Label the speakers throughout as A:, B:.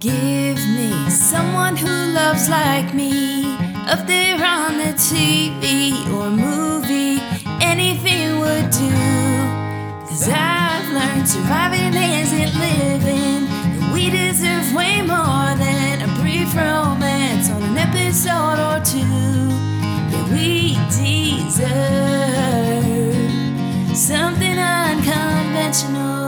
A: Give me someone who loves like me, up there on the TV or movie, anything would do. Cause I've learned surviving isn't living, and we deserve way more than a brief romance on an episode or two. Yeah, we deserve something unconventional.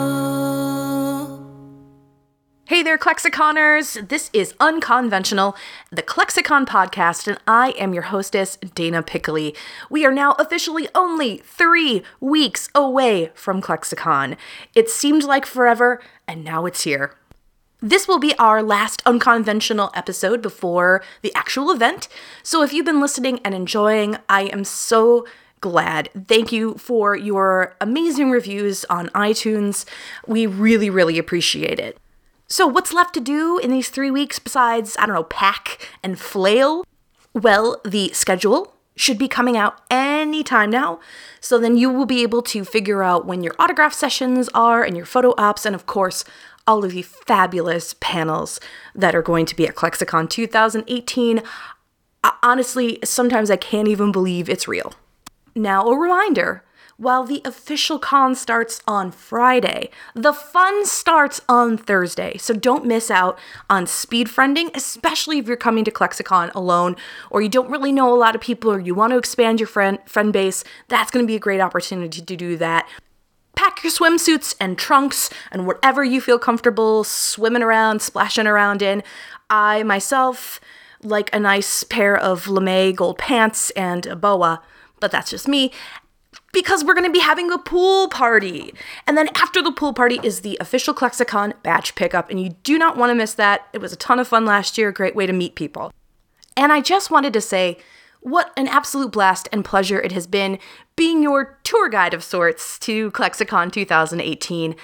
B: There, ClexaConers! This is Unconventional, the ClexaCon podcast, and I am your hostess, Dana Pickley. We are now officially only three weeks away from ClexaCon. It seemed like forever, and now it's here. This will be our last unconventional episode before the actual event. So if you've been listening and enjoying, I am so glad. Thank you for your amazing reviews on iTunes. We really, really appreciate it. So, what's left to do in these three weeks besides, I don't know, pack and flail? Well, the schedule should be coming out anytime now. So then you will be able to figure out when your autograph sessions are and your photo ops, and of course, all of the fabulous panels that are going to be at ClexaCon 2018. Uh, Honestly, sometimes I can't even believe it's real. Now, a reminder while the official con starts on Friday, the fun starts on Thursday. So don't miss out on speed friending, especially if you're coming to ClexaCon alone or you don't really know a lot of people or you want to expand your friend friend base. That's going to be a great opportunity to do that. Pack your swimsuits and trunks and whatever you feel comfortable swimming around, splashing around in. I myself like a nice pair of lame gold pants and a boa, but that's just me because we're going to be having a pool party. And then after the pool party is the official ClexaCon batch pickup, and you do not want to miss that. It was a ton of fun last year, great way to meet people. And I just wanted to say what an absolute blast and pleasure it has been being your tour guide of sorts to ClexaCon 2018.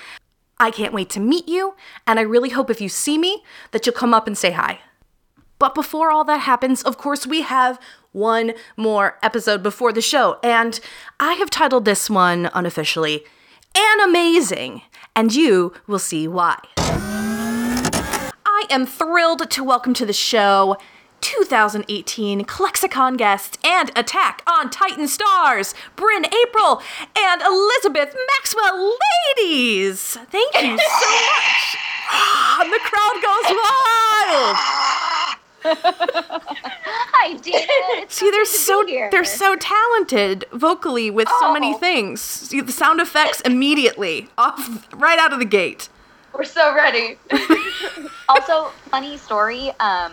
B: I can't wait to meet you, and I really hope if you see me that you'll come up and say hi. But before all that happens, of course, we have one more episode before the show, and I have titled this one unofficially Animazing, and you will see why. I am thrilled to welcome to the show 2018 ClexaCon guests and Attack on Titan stars, Bryn Apprill and Elizabeth Maxwell. Ladies, thank you so much. and the crowd goes wild.
C: Dana. It's
B: See, they're
C: so
B: so
C: good to be here.
B: they're so talented vocally with so many
C: Oh.
B: things. See, the sound effects immediately off right out of the gate.
D: We're so ready.
C: also funny story. Um,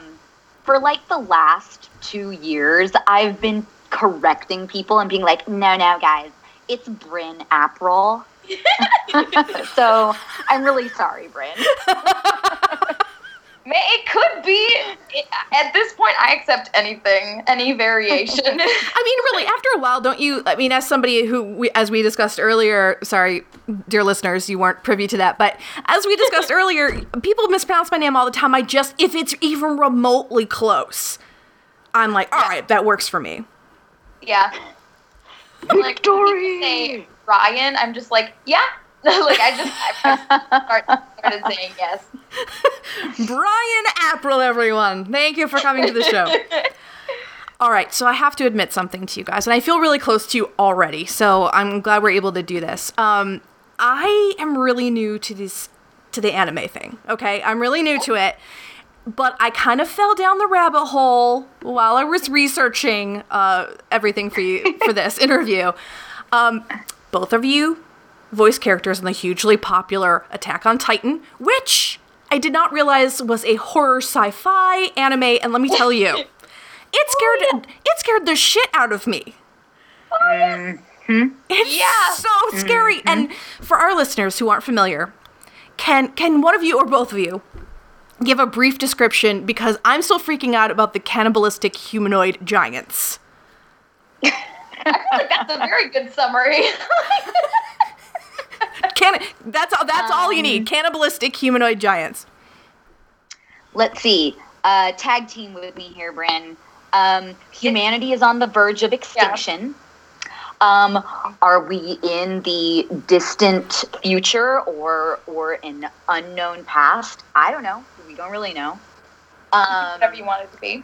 C: for like the last two years, I've been correcting people and being like, "No, no, guys, it's Bryn Apprill." so I'm really sorry, Bryn.
D: May it could be. It, at this point, I accept anything, any variation.
B: I mean, really, after a while, don't you? I mean, as somebody who, we, as we discussed earlier, sorry, dear listeners, you weren't privy to that, but as we discussed earlier, people mispronounce my name all the time. I just, if it's even remotely close, I'm like, all right, that works for me.
D: yeah. Like, when people say Ryan, I'm just like, yeah. like I just I start, started saying yes.
B: Brian Apprill, everyone. Thank you for coming to the show. All right, so I have to admit something to you guys, and I feel really close to you already, so I'm glad we're able to do this. Um, I am really new to this, to the anime thing. Okay, I'm really new to it, but I kind of fell down the rabbit hole while I was researching uh, everything for you for this interview. Um, both of you voice characters in the hugely popular Attack on Titan, which I did not realize was a horror sci-fi anime, and let me tell you, it scared oh, it scared the shit out of me. Oh, mm-hmm. It's
D: Yeah.
B: so scary. Mm-hmm. And for our listeners who aren't familiar, can can one of you or both of you give a brief description because I'm still freaking out about the cannibalistic humanoid giants.
D: I feel like that's a very good summary.
B: Can that's all that's all you need. Cannibalistic humanoid giants.
C: Let's see. Uh, tag team with me here, Bryn. Um, humanity is on the verge of extinction. Um, are we in the distant future or or an unknown past? I don't know. We don't really know. Um,
D: Whatever you want it to be.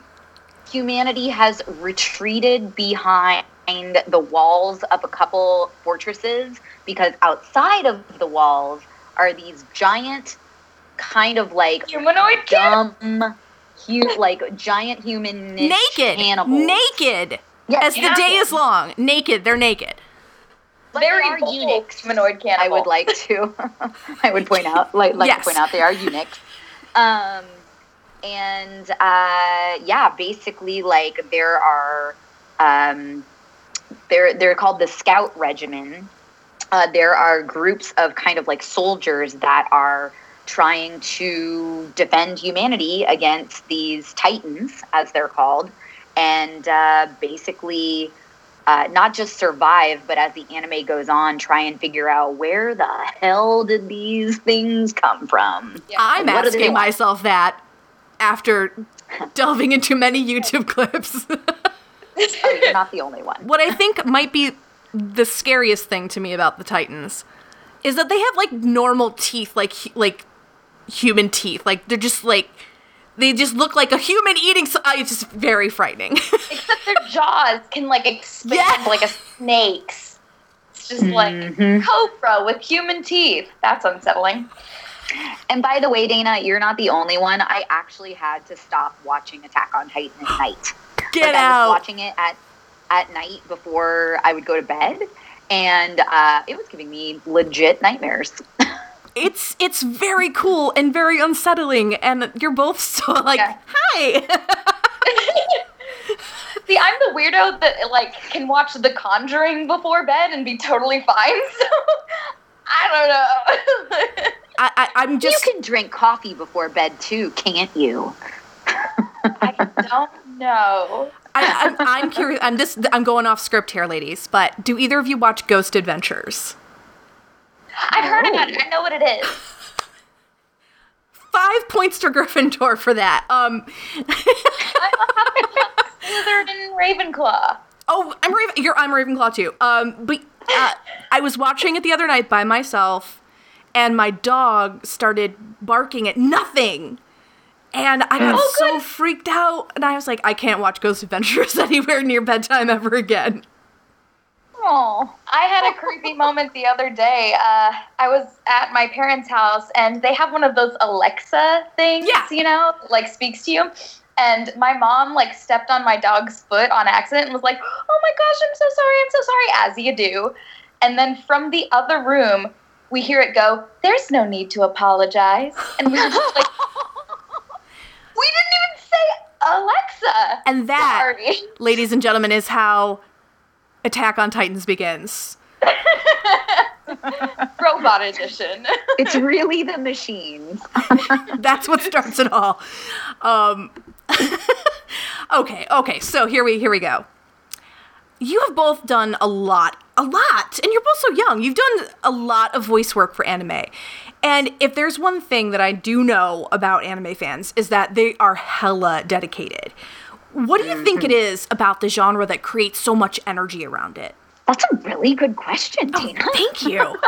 C: humanity has retreated behind the walls of a couple fortresses because outside of the walls are these giant, kind of like
D: Humanoid kid.
C: dumb, hu- like giant human
B: naked,
C: cannibals.
B: naked.
C: Yes,
B: As the day is long, naked. They're naked.
C: but they
D: Very
C: are
D: bold
C: eunuchs.
D: humanoid cannibal.
C: I would like to. I would point out, like, like
B: Yes.
C: to point out, they are eunuchs. Um, and uh, yeah, basically, like there are, um, they're they're called the Scout Regiment. Uh, there are groups of kind of like soldiers that are trying to defend humanity against these titans, as they're called, and uh, basically uh, not just survive, but as the anime goes on, try and figure out where the hell did these things come from?
D: Yeah.
B: I'm
C: What
B: asking myself that after delving into many YouTube clips.
C: Oh, you're not the only one.
B: what I think might be the scariest thing to me about the Titans is that they have like normal teeth, like like human teeth. Like they're just like they just look like a human eating. So- uh, it's just very frightening.
D: Except their jaws can like expand
B: Yeah.
D: like a snake's. It's just like
C: Mhm.
D: cobra with human teeth. That's unsettling.
C: And by the way, Dana, you're not the only one. I actually had to stop watching Attack on Titan at night.
B: Get
C: like, I
B: out.
C: was watching it at at night before I would go to bed, and uh, it was giving me legit nightmares.
B: it's it's very cool and very unsettling, and you're both so like
D: Yeah.
B: hi.
D: See, I'm the weirdo that like can watch The Conjuring before bed and be totally fine. So I don't know.
B: I, I I'm just
C: you can drink coffee before bed too, can't you?
D: I don't know.
B: I, I'm, I'm curious. I'm just I'm going off script here, ladies. But do either of you watch Ghost Adventures?
D: I've heard about it. I know what it is.
B: Five points to Gryffindor for that. Um,
D: Slytherin Ravenclaw.
B: oh, I'm Raven. You're I'm Ravenclaw too. Um, but uh, I was watching it the other night by myself, and my dog started barking at nothing. And I got
D: Oh,
B: so freaked out, and I was like, I can't watch Ghost Adventures anywhere near bedtime ever again.
C: Oh,
D: I had a creepy moment the other day. Uh, I was at my parents' house, and they have one of those Alexa things,
B: Yeah.
D: you know, like speaks to you. And my mom like stepped on my dog's foot on accident and was like, "Oh my gosh, I'm so sorry, I'm so sorry," as you do. And then from the other room, we hear it go, "There's no need to apologize," and we were just like, "We didn't even say Alexa."
B: And that,
D: Sorry.
B: ladies and gentlemen, is how Attack on Titans begins.
D: Robot edition.
C: it's really the machines.
B: That's what starts it all. Um, okay, okay. So here we here we go. You have both done a lot, a lot, and you're both so young. You've done a lot of voice work for anime. And if there's one thing that I do know about anime fans is that they are hella dedicated. What do you think it is about the genre that creates so much energy around it?
C: That's a really good question, Tina.
B: Thank you.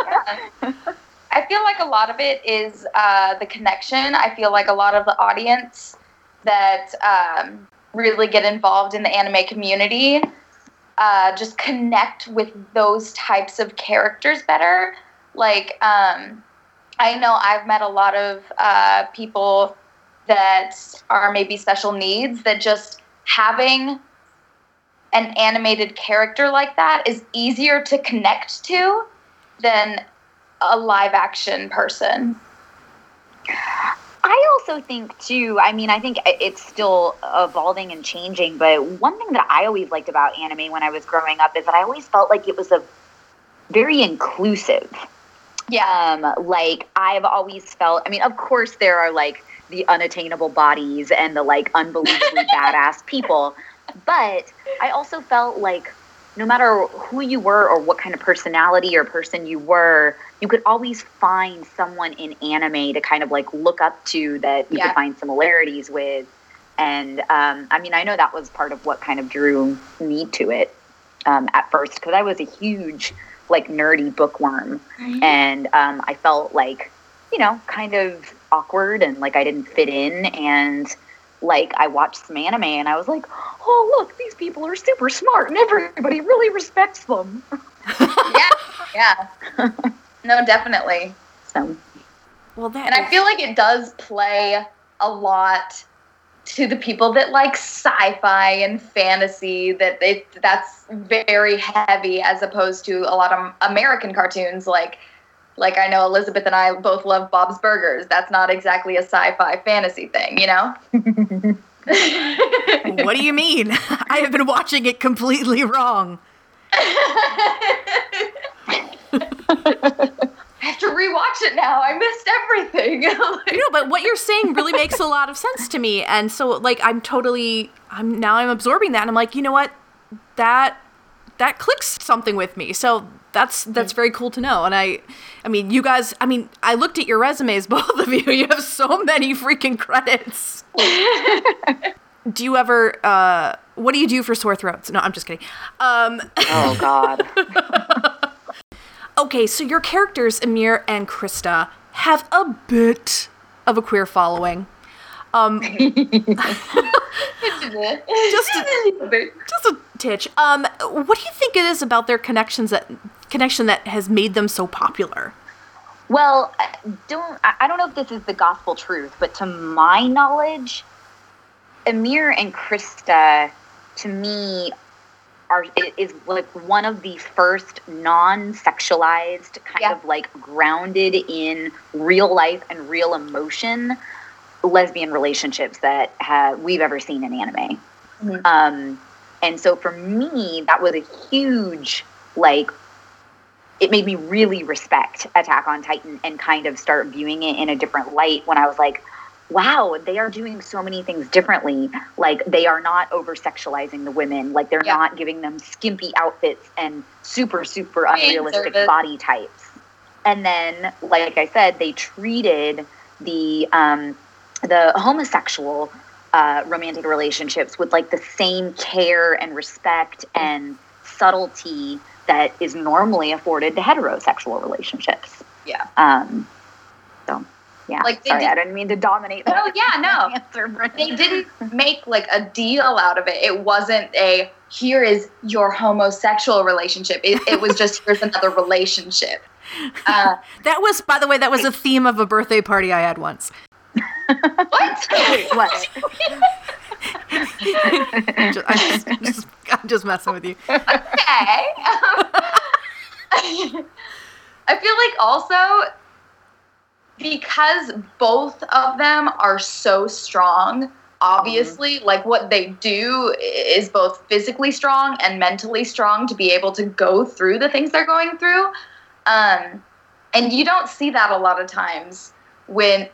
D: I feel like a lot of it is uh, the connection. I feel like a lot of the audience that um, really get involved in the anime community uh, just connect with those types of characters better. Like, um, I know I've met a lot of uh, people that are maybe special needs that just having an animated character like that is easier to connect to than a live action person.
C: I also think too. I mean, I think it's still evolving and changing. But one thing that I always liked about anime when I was growing up is that I always felt like it was a very inclusive.
D: Yeah.
C: Um, like I've always felt. I mean, of course, there are like the unattainable bodies and the like unbelievably badass people, but I also felt like no matter who you were or what kind of personality or person you were, you could always find someone in anime to kind of like look up to that you
D: Yeah.
C: could find similarities with. And um, I mean, I know that was part of what kind of drew me to it um, at first because I was a huge, like, nerdy bookworm. And um, I felt like you know, kind of awkward and like I didn't fit in. And like I watched some anime and I was like, oh, look, these people are super smart and everybody really respects them.
D: yeah, yeah. No, definitely.
C: So,
B: Well, that
D: And I feel like it does play a lot to the people that like sci-fi and fantasy that it that's very heavy as opposed to a lot of American cartoons like like I know Elizabeth and I both love Bob's Burgers. That's not exactly a sci-fi fantasy thing, you know?
B: what do you mean? I have been watching it completely wrong.
D: I have to rewatch it now. I missed everything.
B: No, but what you're saying really makes a lot of sense to me. And so like I'm totally I'm now I'm absorbing that and I'm like, you know what? That that clicks something with me. So that's that's very cool to know. And I I mean, you guys, I mean, I looked at your resumes both of you. You have so many freaking credits. do you ever uh what do you do for sore throats? No, I'm just kidding. Um
C: oh God.
B: Okay, so your characters, Ymir and Krista, have a bit of a queer following. Um, just, a, just a titch. Um, what do you think it is about their connections that connection that has made them so popular?
C: Well, I don't I I don't know if this is the gospel truth, but to my knowledge, Ymir and Krista, to me, are is like one of the first non-sexualized, kind
D: Yeah.
C: of like grounded in real life and real emotion lesbian relationships that have, we've ever seen in anime.
D: Mhm.
C: Um, and so for me, that was a huge like it made me really respect Attack on Titan and kind of start viewing it in a different light when I was like, wow, they are doing so many things differently. Like they are not over sexualizing the women. Like they're
D: Yeah.
C: not giving them skimpy outfits and super, super unrealistic body types. And then, like I said, they treated the um, the homosexual uh, romantic relationships with like the same care and respect and subtlety that is normally afforded to heterosexual relationships.
D: Yeah.
C: Um. So, yeah.
D: Like, they
C: sorry,
D: did-
C: I didn't mean to dominate.
D: Oh, yeah, no.
C: answer, Brittany.
D: they didn't make like a deal out of it. It wasn't a here is your homosexual relationship. It, it was just here's another relationship. Uh,
B: That was, by the way, that was a theme of a birthday party I had once.
D: what?
C: Wait, what?
B: Just, I'm, just, just, I'm just messing with you.
D: okay. I feel like also because both of them are so strong, obviously, like what they do is both physically strong and mentally strong to be able to go through the things they're going through. Um, and you don't see that a lot of times when,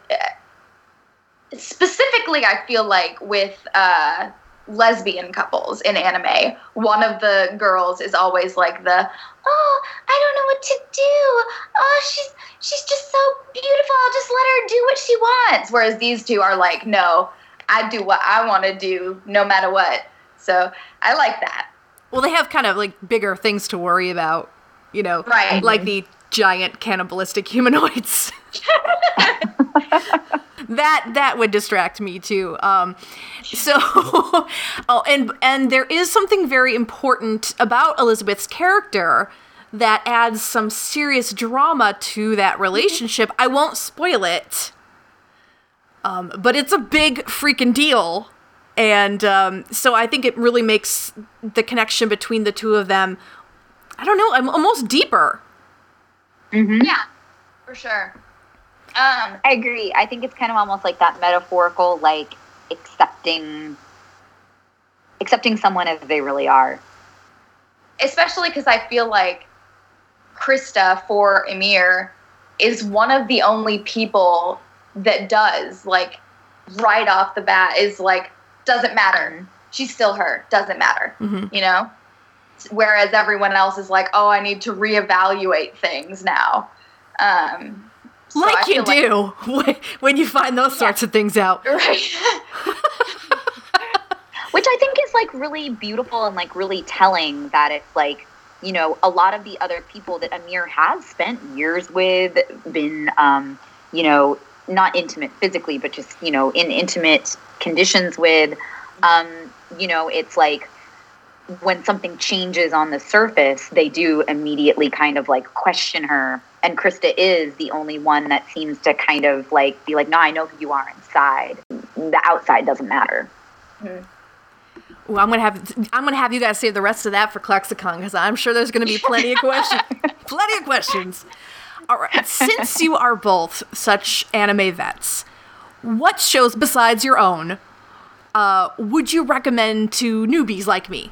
D: specifically, I feel like with uh, lesbian couples in anime, one of the girls is always like the, oh, I don't know what to do. Oh, she's she's just so beautiful. I'll just let her do what she wants. Whereas these two are like, no, I do what I want to do no matter what. So I like that.
B: Well, they have kind of like bigger things to worry about, you know,
D: Right.
B: like the giant cannibalistic humanoids. that that would distract me too. Um, so, oh, and and there is something very important about Elizabeth's character that adds some serious drama to that relationship. I won't spoil it, um, but it's a big freaking deal. And um, so I think it really makes the connection between the two of them, I don't know, I'm almost deeper.
D: Yeah, for sure. Um,
C: I agree. I think it's kind of almost like that metaphorical, like accepting accepting someone as they really are.
D: especially because I feel like Krista for Ymir is one of the only people that does like right off the bat is like doesn't matter. She's still her. Doesn't matter.
B: Mhm.
D: You know. Whereas everyone else is like, oh, I need to reevaluate things now. Um, so
B: like you
D: like-
B: do when- when you find those sorts of things out.
D: right?
C: Which I think is like really beautiful and like really telling that it's like, you know, a lot of the other people that Ymir has spent years with, been um, you know, not intimate physically, but just, you know, in intimate conditions with, um, you know, it's like when something changes on the surface, they do immediately kind of like question her. And Krista is the only one that seems to kind of like be like, no, I know who you are inside. The outside doesn't matter.
B: Well, I'm gonna have I'm gonna have you guys save the rest of that for ClexaCon because I'm sure there's gonna be plenty of questions. plenty of questions. All right. Since you are both such anime vets, what shows besides your own uh, would you recommend to newbies like me?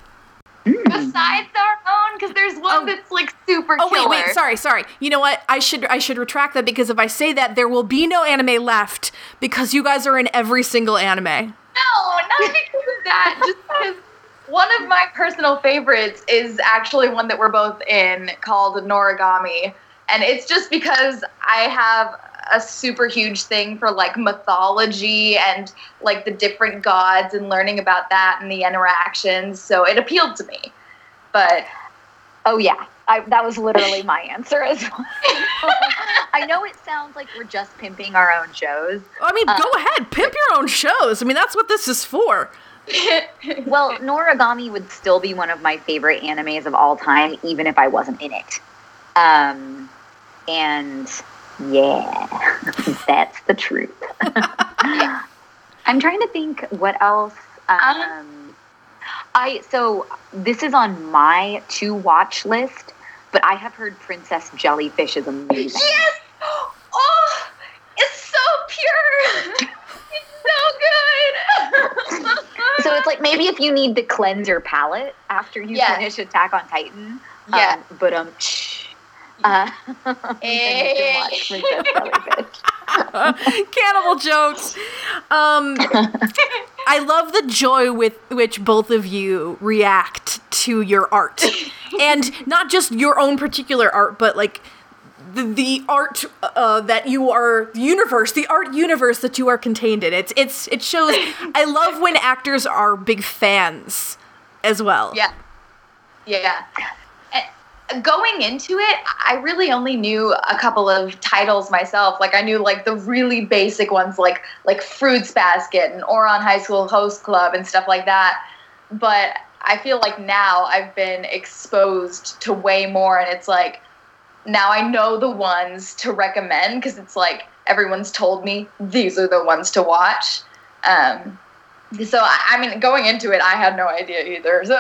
D: Besides our own, because there's one
B: Oh.
D: that's like super
B: Oh
D: killer.
B: wait, wait, sorry, sorry. You know what? I should I should retract that because if I say that, there will be no anime left because you guys are in every single anime.
D: No, not because of that. Just because one of my personal favorites is actually one that we're both in called Noragami. And it's just because I have a super huge thing for like mythology and like the different gods and learning about that and the interactions. So it appealed to me. But
C: Oh yeah, I, that was literally my answer as well. I know it sounds like we're just pimping our own shows.
B: I mean,
C: Uh,
B: go ahead, pimp your own shows. I mean, that's what this is for.
C: Well, Noragami would still be one of my favorite animes of all time, even if I wasn't in it. Um, and yeah, that's the truth. I'm trying to think what else. Um, I so this is on my to watch list, but I have heard Princess Jellyfish is amazing.
D: yes! Oh, it's so pure! It's so good!
C: So it's like maybe if you need to cleanse your palate after you
D: Yeah.
C: finish Attack on Titan.
D: Yeah.
C: Um, but um, shh. Uh, then you can watch Princess Jellyfish.
B: Cannibal jokes. Um, I love the joy with which both of you react to your art, and not just your own particular art, but like the, the art uh, that you are, the universe, the art universe that you are contained in. It's it's it shows. I love when actors are big fans as well.
D: Yeah. Yeah. Going into it, I really only knew a couple of titles myself. Like I knew like the really basic ones like like Fruits Basket and Ouran High School Host Club and stuff like that. But I feel like now I've been exposed to way more and it's like now I know the ones to recommend because it's like everyone's told me these are the ones to watch. Um, so I, I mean, going into it, I had no idea either. So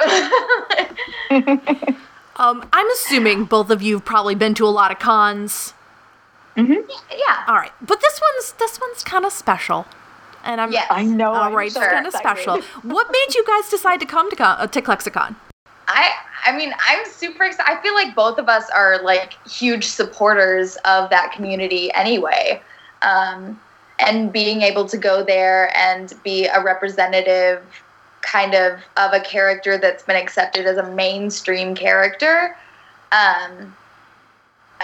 B: Um, I'm assuming both of you have probably been to a lot of cons.
D: yeah,
B: All right, but this one's this one's kind of special, and I'm
D: Yes.
C: I know.
B: All
C: I'm
B: right,
C: so
B: it's kind of special. What made you guys decide to come to con- uh, to ClexaCon?
D: I I mean, I'm super excited. I feel like both of us are like huge supporters of that community anyway. Um, and being able to go there and be a representative kind of of a character that's been accepted as a mainstream character um,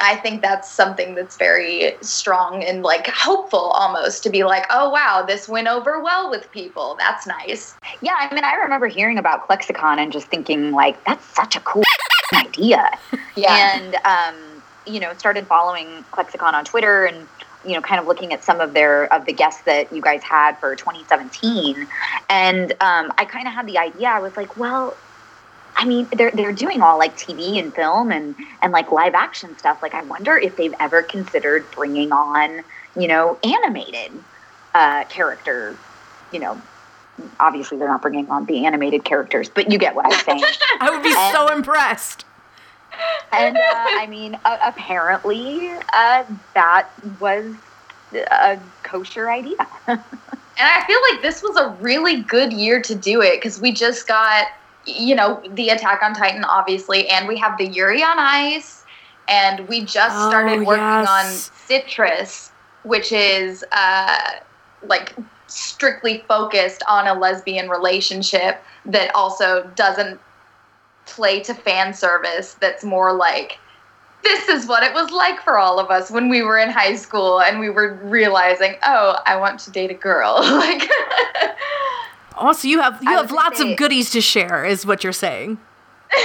D: I think that's something that's very strong and like hopeful almost to be like, oh wow, this went over well with people. That's nice.
C: Yeah, I mean, I remember hearing about ClexaCon and just thinking, like, that's such a cool idea.
D: Yeah.
C: And, um, you know, started following ClexaCon on Twitter and, you know, kind of looking at some of their, of the guests that you guys had for 2017. And um, I kind of had the idea, I was like, well, I mean, they're they're doing all like TV and film and and like live action stuff. Like, I wonder if they've ever considered bringing on, you know, animated uh, character. You know, obviously they're not bringing on the animated characters, but you get what I'm saying.
B: I would be so impressed.
C: And uh, I mean, uh, apparently, uh, that was a kosher idea.
D: And I feel like this was a really good year to do it because we just got, you know, the Attack on Titan, obviously, and we have the Yuri on Ice, and we just
B: Oh,
D: started working
B: yes.
D: on Citrus, which is uh, like strictly focused on a lesbian relationship that also doesn't play to fan service. That's more like this is what it was like for all of us when we were in high school and we were realizing, oh, I want to date a girl. like,
B: Oh, so you have you
C: I
B: have lots
C: say-
B: of goodies to share, is what you're saying.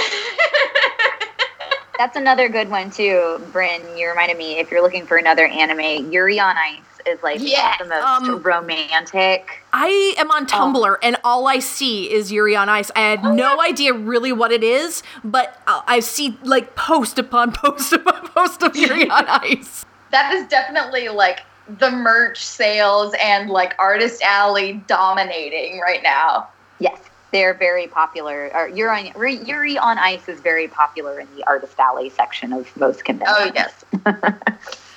C: That's another good one too, Bryn. You reminded me. If you're looking for another anime, Yuri on Ice is like
D: Yes.
C: the most
B: Um,
C: romantic.
B: I am on Tumblr and all I see is Yuri on Ice. I had no idea really what it is, but I I see like post upon post upon post of Yuri on Ice.
D: That is definitely like the merch sales and like Artist Alley dominating right now.
C: Yes, they're very popular. Or Yuri on, Yuri on Ice is very popular in the Artist Alley section of most conventions.
D: Oh yes.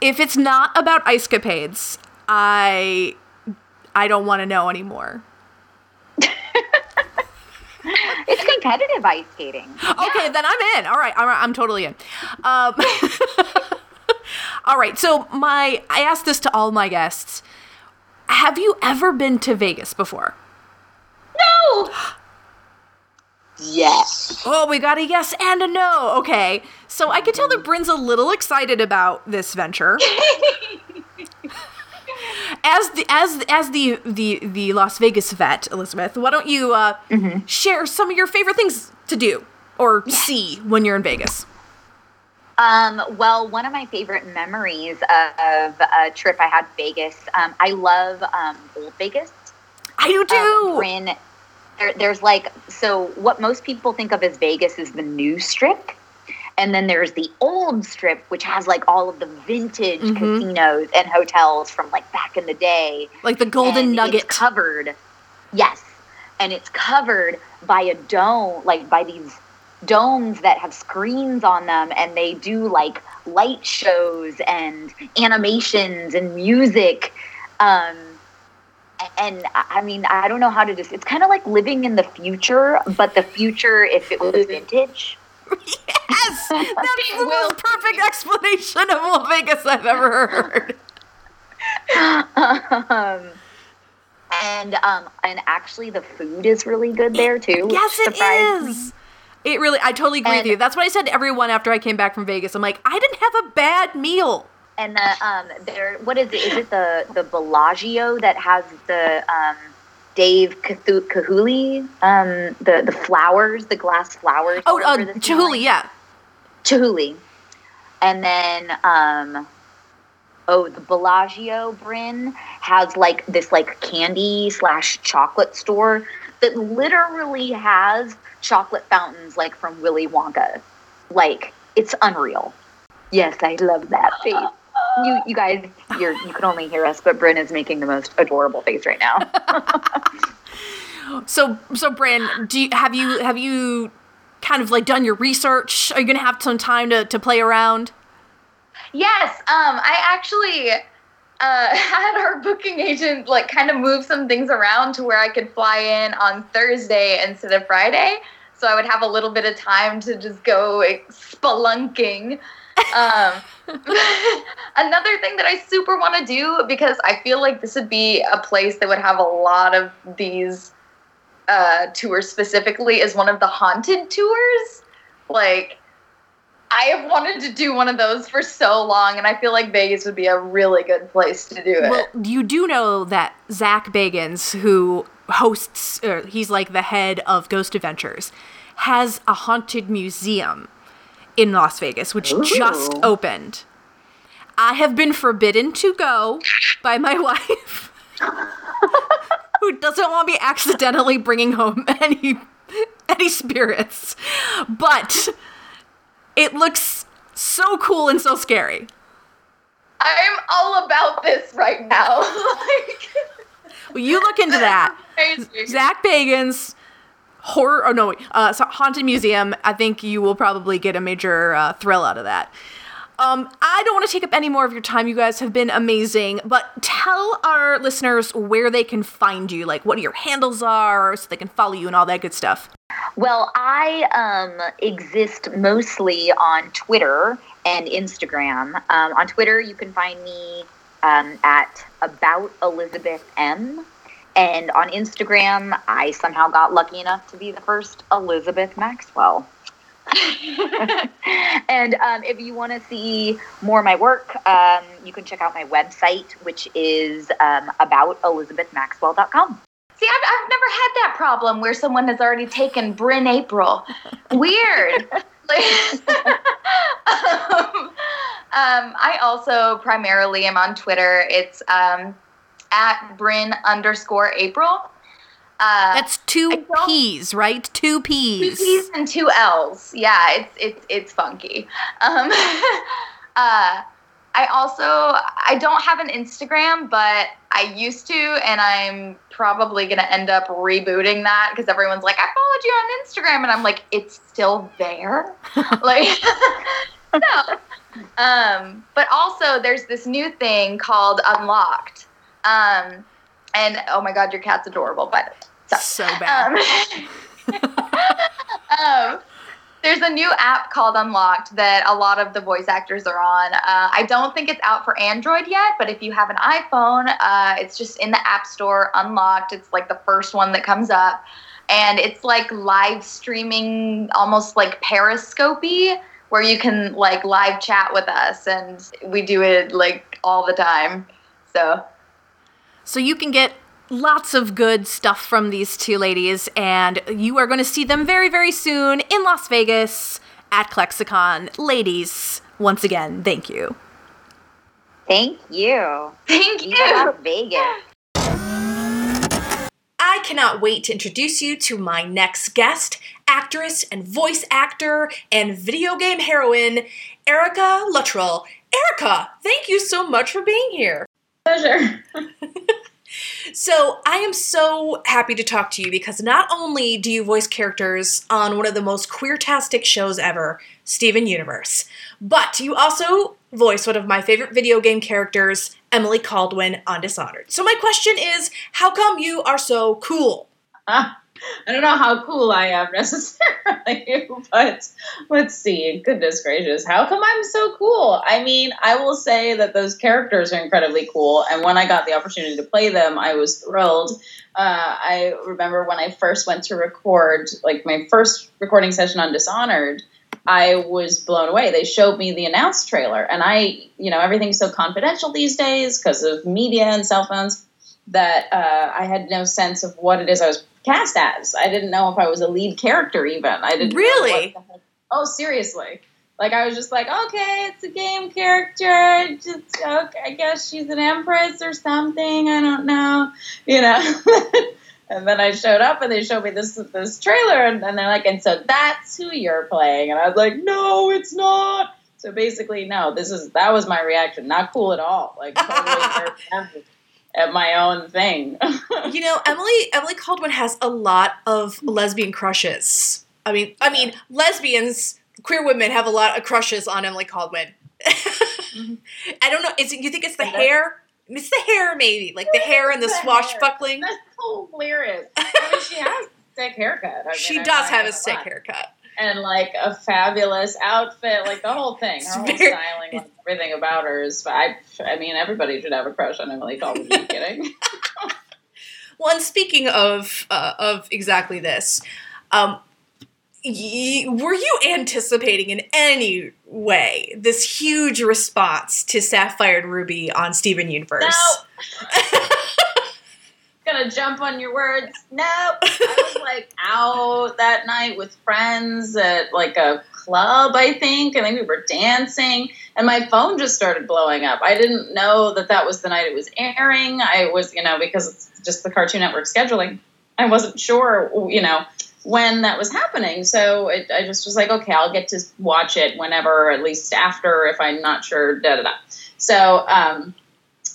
B: If it's not about ice capades, I I don't want to know anymore.
C: It's competitive ice skating.
B: Okay, then I'm in. All right, all right, I'm totally in. Um, all right, so my I asked this to all my guests. Have you ever been to Vegas before?
D: No.
C: Yes.
B: Oh, we got a yes and a no. Okay, so I can tell that Bryn's a little excited about this venture. as the as as the the the Las Vegas vet, Elizabeth, why don't you uh, share some of your favorite things to do or see when you're in Vegas?
C: Um, well, one of my favorite memories of a trip I had to Vegas, um, I love um, Old Vegas.
B: I do
C: Um,
B: too.
C: Bryn, there, there's like, so what most people think of as Vegas is the new strip. And then there's the old strip, which has like all of the vintage
B: Mhm.
C: casinos and hotels from like back in the day.
B: like the Golden
C: and
B: Nugget.
C: It's covered. Yes. And it's covered by a dome, like by these domes that have screens on them and they do like light shows and animations and music. Um and I I mean, I don't know how to just it's kind of like living in the future, but the future if it was vintage.
B: Yes, that's the most perfect explanation of Las Vegas I've ever heard.
C: um, and um, and actually, the food is really good there too. which
B: Yes, it
C: surprised me.
B: It really, I totally agree with you. That's what I said to everyone after I came back from Vegas. I'm like, I didn't have a bad meal.
C: And the um, there, what is it? Is it the the Bellagio that has the um, Dave Cathu- Kahuli, um, the the flowers, the glass flowers?
B: Oh, uh, Chihuly, yeah.
C: Chihuly, and then um, oh, the Bellagio Bryn has like this like candy slash chocolate store that literally has chocolate fountains like from Willy Wonka. Like it's unreal. Yes, I love that face. You, you guys, you're, you can only hear us, but Bryn is making the most adorable face right now.
B: So, so Bryn, do you, have you have you kind of like done your research? Are you gonna have some time to, to play around?
D: Yes, um, I actually uh, had our booking agent like kind of move some things around to where I could fly in on Thursday instead of Friday, so I would have a little bit of time to just go like, spelunking. Um, another thing that I super want to do because I feel like this would be a place that would have a lot of these uh, tours specifically is one of the haunted tours. Like, I have wanted to do one of those for so long, and I feel like Vegas would be a really good place to do it.
B: Well, you do know that Zach Bagans, who hosts, or he's like the head of Ghost Adventures, has a haunted museum in Las Vegas, which just opened. I have been forbidden to go by my wife, who doesn't want me accidentally bringing home any any spirits, but it looks so cool and so scary.
D: I'm all about this right now. like,
B: Well, you look into that. Zach Bagans horror oh no uh haunted museum i think you will probably get a major uh, thrill out of that um i don't want to take up any more of your time you guys have been amazing but tell our listeners where they can find you like what your handles are so they can follow you and all that good stuff
C: Well, I um, exist mostly on Twitter and Instagram. Um, on Twitter, you can find me um, at about Elizabeth M. And on Instagram, I somehow got lucky enough to be the first Elizabeth Maxwell. and um, if you want to see more of my work, um, you can check out my website, which is um, aboutelizabethmaxwell.com.
D: See, I've, I've never had that problem where someone has already taken Bryn Apprill. Weird. um, um, I also primarily am on Twitter. It's um, at Bryn underscore Apprill.
B: Uh, That's two P's, right? Two P's.
D: Two P's and two L's. Yeah, it's it's it's funky. Um, uh, I also I don't have an Instagram, but I used to, and I'm probably gonna end up rebooting that because everyone's like, I followed you on Instagram, and I'm like, it's still there, like no. Um, but also, there's this new thing called Unlocked. Um, and oh my god, your cat's adorable, but
B: so bad.
D: Um, um, there's a new app called Unlocked that a lot of the voice actors are on. Uh, I don't think it's out for Android yet, but if you have an iPhone, uh, it's just in the App Store, Unlocked. It's like the first one that comes up. And it's like live streaming, almost like Periscopy, where you can like live chat with us. And we do it like all the time. So.
B: So you can get lots of good stuff from these two ladies, and you are going to see them very, very soon in Las Vegas at ClexaCon. Ladies, once again, thank you.
C: Thank you.
D: Thank you.
C: Las Vegas.
B: I cannot wait to introduce you to my next guest, actress and voice actor and video game heroine, Erica Luttrell. Erica, thank you so much for being here.
E: Pleasure.
B: So, I am so happy to talk to you because not only do you voice characters on one of the most queer-tastic shows ever, Steven Universe, but you also voice one of my favorite video game characters, Emily Kaldwin, on Dishonored. So, my question is how come you are so cool?
E: I don't know how cool I am necessarily, but let's see. Goodness gracious, how come I'm so cool? I mean, I will say that those characters are incredibly cool, and when I got the opportunity to play them, I was thrilled. Uh, I remember when I first went to record, like my first recording session on Dishonored. I was blown away. They showed me the announced trailer, and I, you know, everything's so confidential these days because of media and cell phones that uh, I had no sense of what it is I was cast as. I didn't know if I was a lead character even. I didn't
B: really.
E: Oh, seriously. Like I was just like, okay, it's a game character. Just okay, I guess she's an empress or something. I don't know, you know. and then I showed up and they showed me this this trailer and, and they're like, and so that's who you're playing. And I was like, no, it's not. So basically, no. This is that was my reaction. Not cool at all. Like totally at my own thing.
B: you know, Emily Emily Kaldwin has a lot of lesbian crushes. I mean, I mean, lesbians, queer women have a lot of crushes on Emily Kaldwin. mm-hmm. I don't know. Is it, you think it's the hair? It's the hair, maybe, like the hair and the, the swashbuckling.
E: That's hilarious. I mean, she has a sick haircut. I mean,
B: she does have a sick haircut
E: and like a fabulous outfit, like the whole thing, her whole styling, like, everything about her is. I, I mean, everybody should have a crush on Emily Kaldwin. Are you kidding?
B: well, and speaking of uh, of exactly this, um, y- were you anticipating in any way this huge response to Sapphire and Ruby on Steven Universe?
E: No. gonna jump on your words. Nope. I was like out that night with friends at like a club, I think. I think we were dancing, and my phone just started blowing up. I didn't know that that was the night it was airing. I was, you know, because it's just the Cartoon Network scheduling. I wasn't sure, you know, when that was happening. So it, I just was like, okay, I'll get to watch it whenever, at least after, if I'm not sure. Da da da. So. um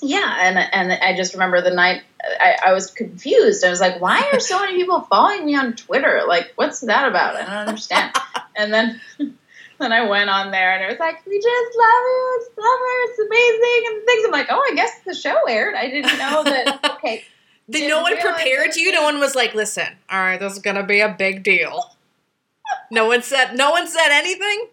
E: yeah, and and I just remember the night I, I, was confused. I was like, why are so many people following me on Twitter? Like, what's that about? I don't understand. and then then I went on there and it was like, we just love you, it's summer, it's amazing, and things. I'm like, oh, I guess the show aired. I didn't know that. Okay.
B: Did no one prepare you? No one was like, listen, all right, this is gonna be a big deal. no one said. No one said anything.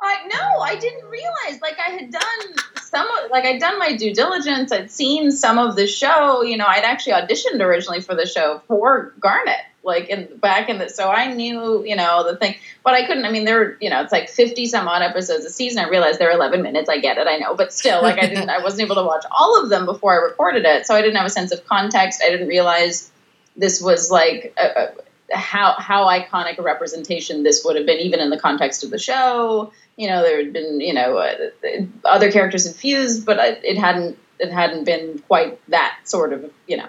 E: I no, I didn't realize. Like I had done some, like I'd done my due diligence. I'd seen some of the show. You know, I'd actually auditioned originally for the show for Garnet, like in back in the. So I knew, you know, the thing, but I couldn't. I mean, there, were, you know, it's like fifty some odd episodes a season. I realized there are eleven minutes. I get it, I know, but still, like I didn't. I wasn't able to watch all of them before I recorded it, so I didn't have a sense of context. I didn't realize this was like a, a how how iconic a representation this would have been, even in the context of the show. You know, there had been you know uh, other characters infused, but it hadn't it hadn't been quite that sort of you know.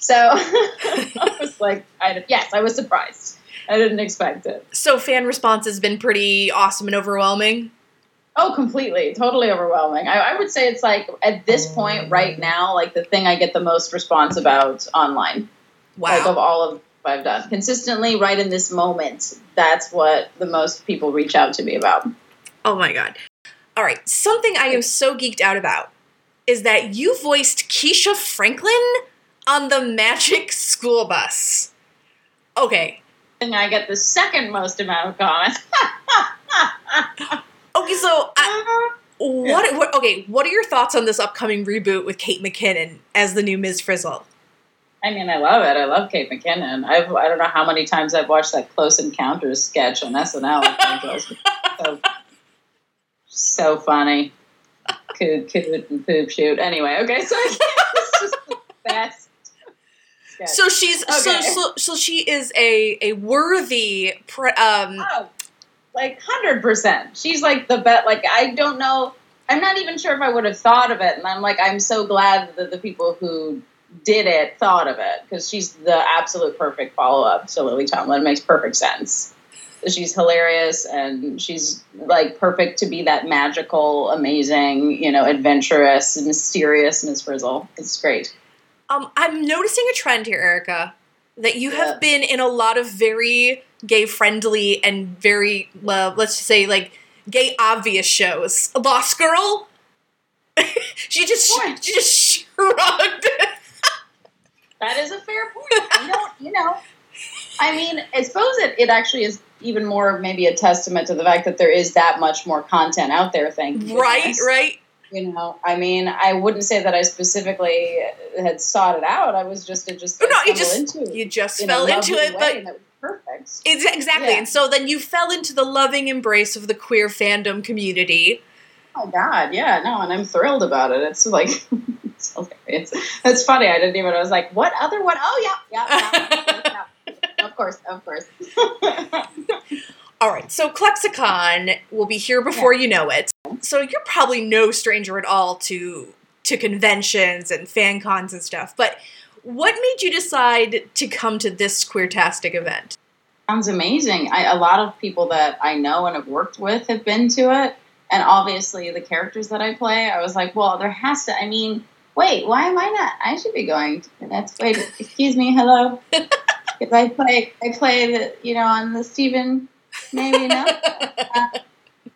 E: So I was like, I, yes, I was surprised. I didn't expect it.
B: So fan response has been pretty awesome and overwhelming.
E: Oh, completely, totally overwhelming. I, I would say it's like at this point right now, like the thing I get the most response about online.
B: Wow.
E: Like of all of I've done consistently, right in this moment, that's what the most people reach out to me about.
B: Oh my god! All right, something I am so geeked out about is that you voiced Keisha Franklin on the Magic School Bus. Okay.
E: And I get the second most amount of comments.
B: okay, so I, uh-huh. what, what? Okay, what are your thoughts on this upcoming reboot with Kate McKinnon as the new Ms. Frizzle?
E: I mean, I love it. I love Kate McKinnon. I've I don't know how many times I've watched that Close Encounters sketch on SNL. so, so funny. Coot, coot, and poop shoot. Anyway, okay, so it's just the best. Sketch.
B: So she's
E: Okay.
B: so, so so she is a a worthy pre, um
E: Oh, like hundred percent. She's like the bet. Like I don't know. I'm not even sure if I would have thought of it. And I'm like, I'm so glad that the people who did it thought of it because she's the absolute perfect follow up to Lily Tomlin. It makes perfect sense. She's hilarious and she's like perfect to be that magical, amazing, you know, adventurous, mysterious Miss Frizzle. It's great.
B: um I'm noticing a trend here, Erica, that you
E: Yeah.
B: have been in a lot of very gay friendly and very uh, let's just say like gay obvious shows. Lost Girl. she just
E: Sure.
B: she just shrugged.
E: That is a fair point. You know. I mean, I suppose it, it actually is even more maybe a testament to the fact that there is that much more content out there. Thank you.
B: right,
E: goodness.
B: right.
E: You know, I mean, I wouldn't say that I specifically had sought it out. I was just, it just,
B: Oh, no, you just
E: into it
B: you just
E: in
B: fell into it, but
E: and it was perfect.
B: Ex- Exactly.
E: Yeah.
B: And so then you fell into the loving embrace of the queer fandom community.
E: Oh god, yeah, no, and I'm thrilled about it. It's like it's hilarious. It's funny. I didn't even. I was like, "What other one? Oh yeah, yeah, yeah, yeah. of course, of course."
B: All right. So ClexaCon will be here before you know it. So you're probably no stranger at all to to conventions and fan cons and stuff. But what made you decide to come to this queertastic event?
E: Sounds amazing. I, a lot of people that I know and have worked with have been to it, and obviously the characters that I play. I was like, well, there has to. I mean, wait, why am I not? I should be going. To, that's wait. Excuse me. Hello. Because I play. I play the. You know, on the Steven. Maybe no. Uh,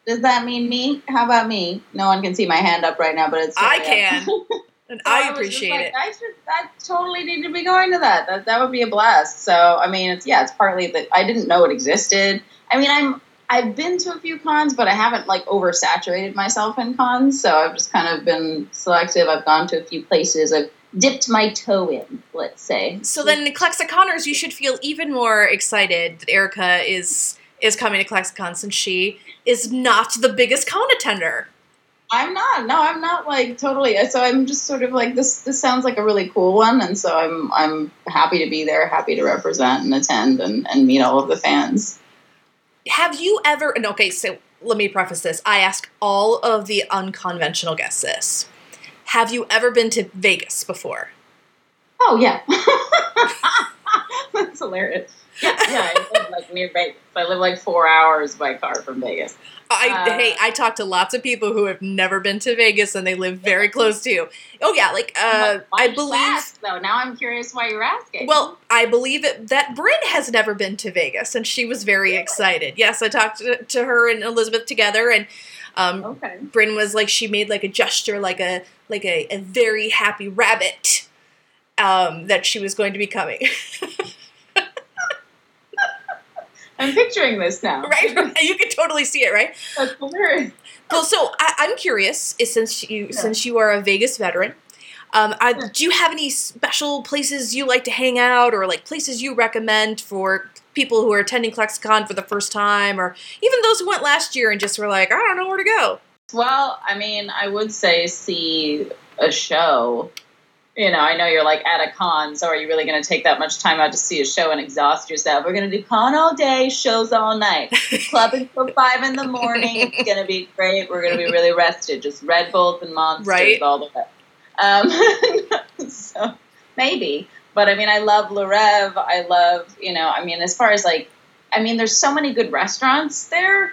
E: does that mean me? How about me? No one can see my hand up right now, but it's.
B: I can. And
E: So
B: I
E: just
B: appreciate
E: like,
B: it.
E: I should. I totally need to be going to that. That that would be a blast. So I mean, it's yeah, it's partly that I didn't know it existed. I mean, I'm I've been to a few cons, but I haven't like oversaturated myself in cons. So I've just kind of been selective. I've gone to a few places. I've dipped my toe in. Let's say.
B: So then, ClexaConers, you should feel even more excited that Erica is is coming to ClexaCon since she is not the biggest con attender.
E: I'm not. No, I'm not like totally. So I'm just sort of like this. This sounds like a really cool one, and so I'm I'm happy to be there, happy to represent and attend and, and meet all of the fans.
B: Have you ever? And okay, so let me preface this. I ask all of the unconventional guests this. Have you ever been to Vegas before?
E: Oh yeah, that's hilarious. Yeah, yeah. I live like near Vegas. I live like four hours by car from Vegas.
B: I
E: Uh,
B: hey, I talk to lots of people who have never been to Vegas and they live very close to you. Oh yeah, like uh,
E: Why
B: I believe.
E: ask, though. Now I'm curious why you're asking.
B: Well, I believe it, that Bryn has never been to Vegas, and she was very excited. Yes, I talked to, to her and Elizabeth together, and um,
E: okay.
B: Bryn was like, she made like a gesture, like a like a, a very happy rabbit, um, that she was going to be coming.
E: I'm picturing this now.
B: right? You can totally see it, right?
E: That's hilarious.
B: Well, so I, I'm curious, since you
E: Yeah.
B: since you are a Vegas veteran, um, I,
E: Yeah.
B: do you have any special places you like to hang out, or like places you recommend for people who are attending ClexaCon for the first time, or even those who went last year and just were like, I don't know where to go.
E: Well, I mean, I would say see a show you know, I know you're like at a con, so are you really going to take that much time out to see a show and exhaust yourself? We're going to do con all day, shows all night, clubbing till five in the morning. It's going to be great. We're going to be really rested, just Red Bulls and monsters
B: Right.
E: all the way. Um, so maybe, but I mean, I love Le Rêve. I love, you know, I mean, as far as like, I mean, there's so many good restaurants there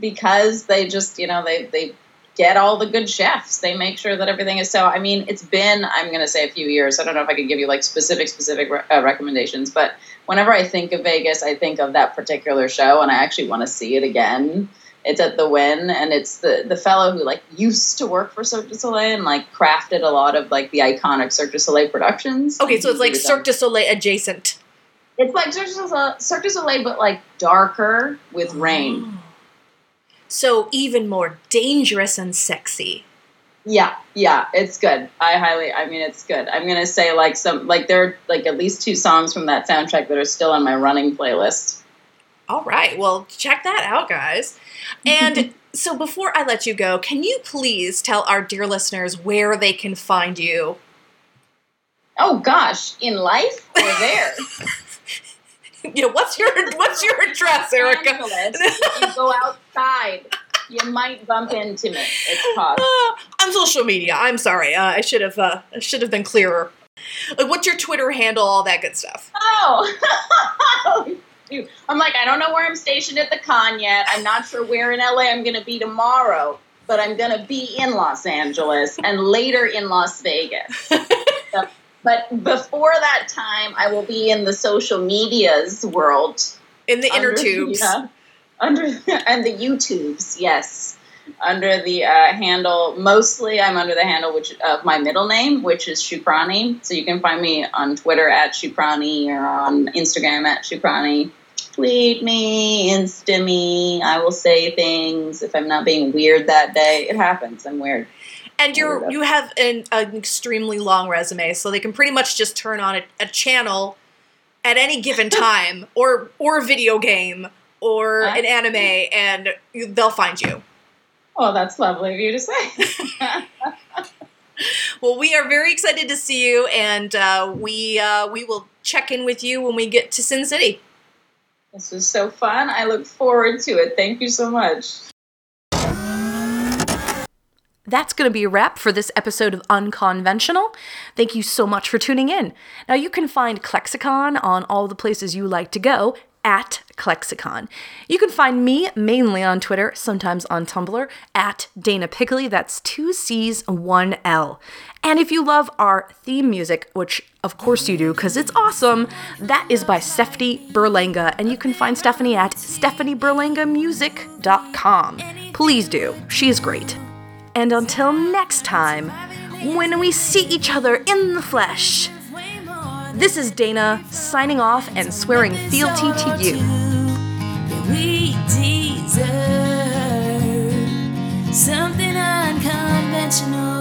E: because they just, you know, they they get all the good chefs. They make sure that everything is so. I mean, it's been I'm going to say a few years. I don't know if I could give you like specific specific re- uh, recommendations, but whenever I think of Vegas, I think of that particular show, and I actually want to see it again. It's at the Wynn, and it's the the fellow who like used to work for Cirque du Soleil and like crafted a lot of like the iconic Cirque du Soleil productions.
B: Okay, so it's like Cirque du Soleil adjacent.
E: It's like Cirque du Soleil, Cirque du Soleil, but like darker with rain.
B: So even more dangerous and sexy.
E: Yeah, yeah, it's good. I highly, I mean, it's good. I'm gonna say like some, like there are like at least two songs from that soundtrack that are still on my running playlist.
B: All right, well, check that out, guys. And so before I let you go, can you please tell our dear listeners where they can find you?
E: Oh gosh, in life or there?
B: You know, what's your what's your address, Erica?
E: Los Angeles, if you go outside, you might bump into me. It's possible.
B: Uh, on social media. I'm sorry. Uh, I should have uh, I should have been clearer. Like, what's your Twitter handle? All that good stuff.
E: Oh. I'm like, I don't know where I'm stationed at the con yet. I'm not sure where in LA I'm going to be tomorrow, but I'm going to be in Los Angeles and later in Las Vegas. So- but before that time, I will be in the social medias world.
B: In the inner
E: under-
B: tubes.
E: yeah, under and the YouTubes, yes. Under the uh, handle, mostly I'm under the handle which of my middle name, which is Shukrani. So you can find me on Twitter at Shukrani or on Instagram at Shukrani. Tweet me, Insta me. I will say things if I'm not being weird that day. It happens. I'm weird.
B: And you're you have an, an extremely long resume, so they can pretty much just turn on a, a channel at any given time, or or a video game, or an anime, and you, they'll find you.
E: Oh, that's lovely of you to say.
B: Well, we are very excited to see you, and uh, we uh, we will check in with you when we get to Sin City.
E: this was so fun. I look forward to it. Thank you so much.
B: That's going to be a wrap for this episode of Unconventional. Thank you so much for tuning in. Now, you can find ClexaCon on all the places you like to go at ClexaCon. You can find me mainly on Twitter, sometimes on Tumblr, at Dana Piccoli. That's two C's, one L. And if you love our theme music, which of course you do because it's awesome, that is by Stephanie Berlanga. And you can find Stephanie at stephanieberlangamusic.com. Please do, she is great. And until next time, when we see each other in the flesh, this is Dana signing off and swearing fealty to you.
A: We deserve something unconventional.